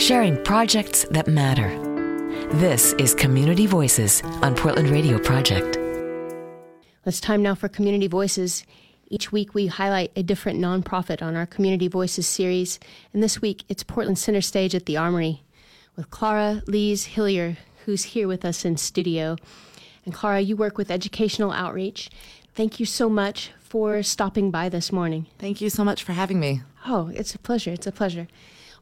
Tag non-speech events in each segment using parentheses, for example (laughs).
sharing projects that matter. This is Community Voices on Portland Radio Project. It's time now for Community Voices. Each week we highlight a different nonprofit on our Community Voices series, and this week it's Portland Center Stage at the Armory with Clara Lees Hillier, who's here with us in studio. And Clara, you work with educational outreach. Thank you so much for stopping by this morning. Thank you so much for having me. Oh, it's a pleasure. It's a pleasure.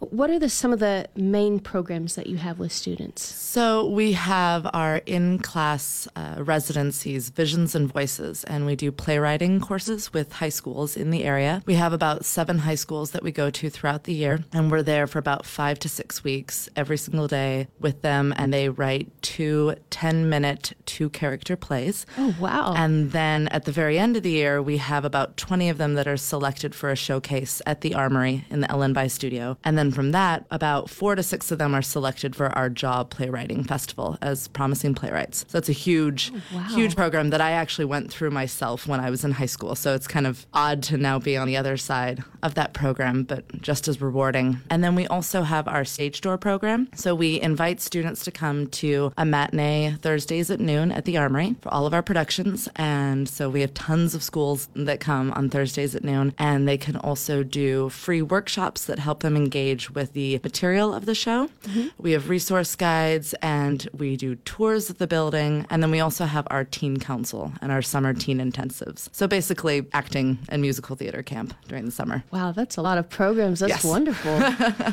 What are the, some of the main programs that you have with students? So, we have our in class uh, residencies, Visions and Voices, and we do playwriting courses with high schools in the area. We have about seven high schools that we go to throughout the year, and we're there for about five to six weeks every single day with them, and they write two 10 minute, two character plays. Oh, wow. And then at the very end of the year, we have about 20 of them that are selected for a showcase at the Armory in the Ellen Bye Studio. And then then from that, about four to six of them are selected for our JAW Playwriting Festival as promising playwrights. So it's a huge, oh, wow. huge program that I actually went through myself when I was in high school. So it's kind of odd to now be on the other side of that program, but just as rewarding. And then we also have our stage door program. So we invite students to come to a matinee Thursdays at noon at the Armory for all of our productions. And so we have tons of schools that come on Thursdays at noon, and they can also do free workshops that help them engage engage with the material of the show. Mm-hmm. We have resource guides and we do tours of the building. And then we also have our teen council and our summer teen intensives. So basically, acting and musical theater camp during the summer. Wow, that's a lot of programs. That's yes. wonderful.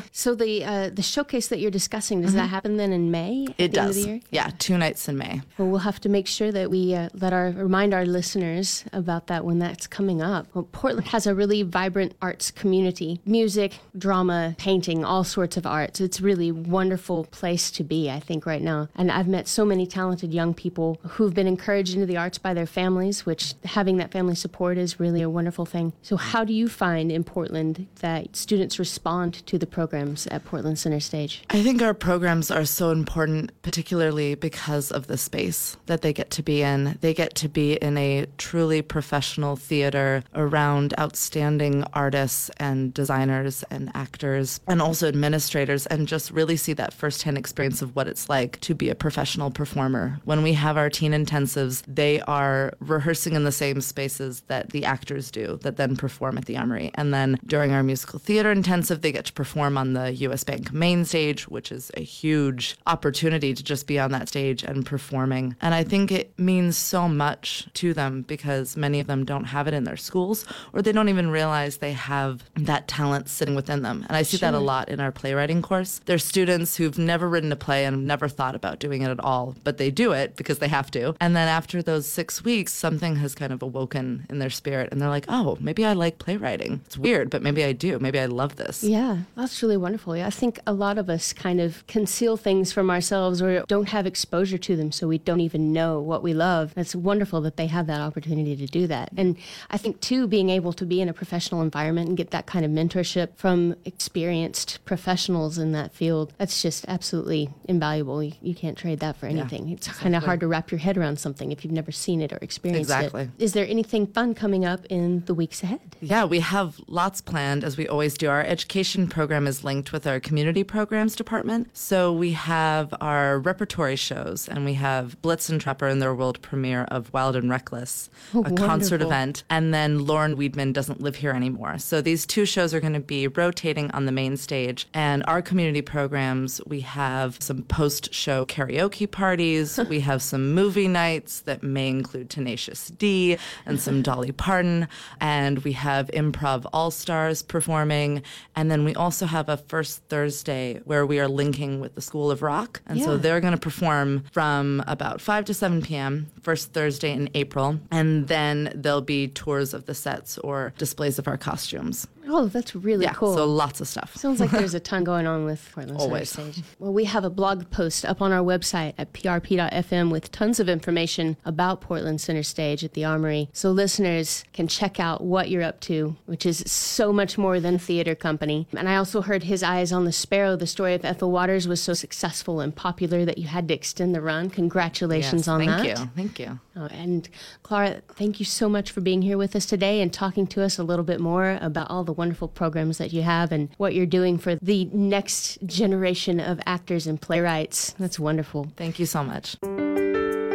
(laughs) so the uh, the showcase that you're discussing does mm-hmm. that happen then in May? It does. Yeah, two nights in May. Well, we'll have to make sure that we uh, let our remind our listeners about that when that's coming up. Well, Portland has a really vibrant arts community: music, drama, painting painting, all sorts of arts. It's really wonderful place to be, I think, right now. And I've met so many talented young people who've been encouraged into the arts by their families, which having that family support is really a wonderful thing. So, how do you find in Portland that students respond to the programs at Portland Center Stage? I think our programs are so important, particularly because of the space that they get to be in. They get to be in a truly professional theater around outstanding artists and designers and actors and also administrators and just really see that firsthand experience of what it's like to be a professional performer. When we have our teen intensives, they are rehearsing in the same spaces that the actors do that then perform at the Armory. And then during our musical theater intensive, they get to perform on the US Bank main stage, which is a huge opportunity to just be on that stage and performing. And I think it means so much to them because many of them don't have it in their schools or they don't even realize they have that talent sitting within them. And I see sure. that a mm. lot in our playwriting course. There's students who've never written a play and never thought about doing it at all, but they do it because they have to. And then after those six weeks, something has kind of awoken in their spirit and they're like, oh, maybe I like playwriting. It's weird, but maybe I do. Maybe I love this. Yeah, that's really wonderful. Yeah, I think a lot of us kind of conceal things from ourselves or don't have exposure to them, so we don't even know what we love. It's wonderful that they have that opportunity to do that. And I think, too, being able to be in a professional environment and get that kind of mentorship from experience experienced professionals in that field. That's just absolutely invaluable. You, you can't trade that for anything. Yeah, it's exactly. kind of hard to wrap your head around something if you've never seen it or experienced exactly. it. Is there anything fun coming up in the weeks ahead? Yeah, we have lots planned as we always do. Our education program is linked with our community programs department. So we have our repertory shows and we have Blitzen Trapper in their world premiere of Wild and Reckless, oh, a wonderful. concert event. And then Lauren Weedman doesn't live here anymore. So these two shows are going to be rotating on the main stage. And our community programs, we have some post show karaoke parties, (laughs) we have some movie nights that may include Tenacious D and some Dolly Parton, and we have Improv All Stars performing. And then we also have a first Thursday where we are linking with the School of Rock. And yeah. so they're going to perform from about 5 to 7 p.m., first Thursday in April. And then there'll be tours of the sets or displays of our costumes. Oh, that's really yeah, cool. So lots of stuff. Sounds like there's a (laughs) ton going on with Portland Always. Center Stage. Well, we have a blog post up on our website at prp.fm with tons of information about Portland Center Stage at the Armory, so listeners can check out what you're up to, which is so much more than theater company. And I also heard His Eye Is on the Sparrow. The story of Ethel Waters was so successful and popular that you had to extend the run. Congratulations yes, on thank that. Thank you. Thank you. Oh, and Clara, thank you so much for being here with us today and talking to us a little bit more about all the wonderful programs that you have and what you're doing for the next generation of actors and playwrights. That's wonderful. Thank you so much.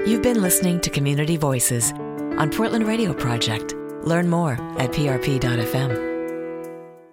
You've been listening to Community Voices on Portland Radio Project. Learn more at prp.fm.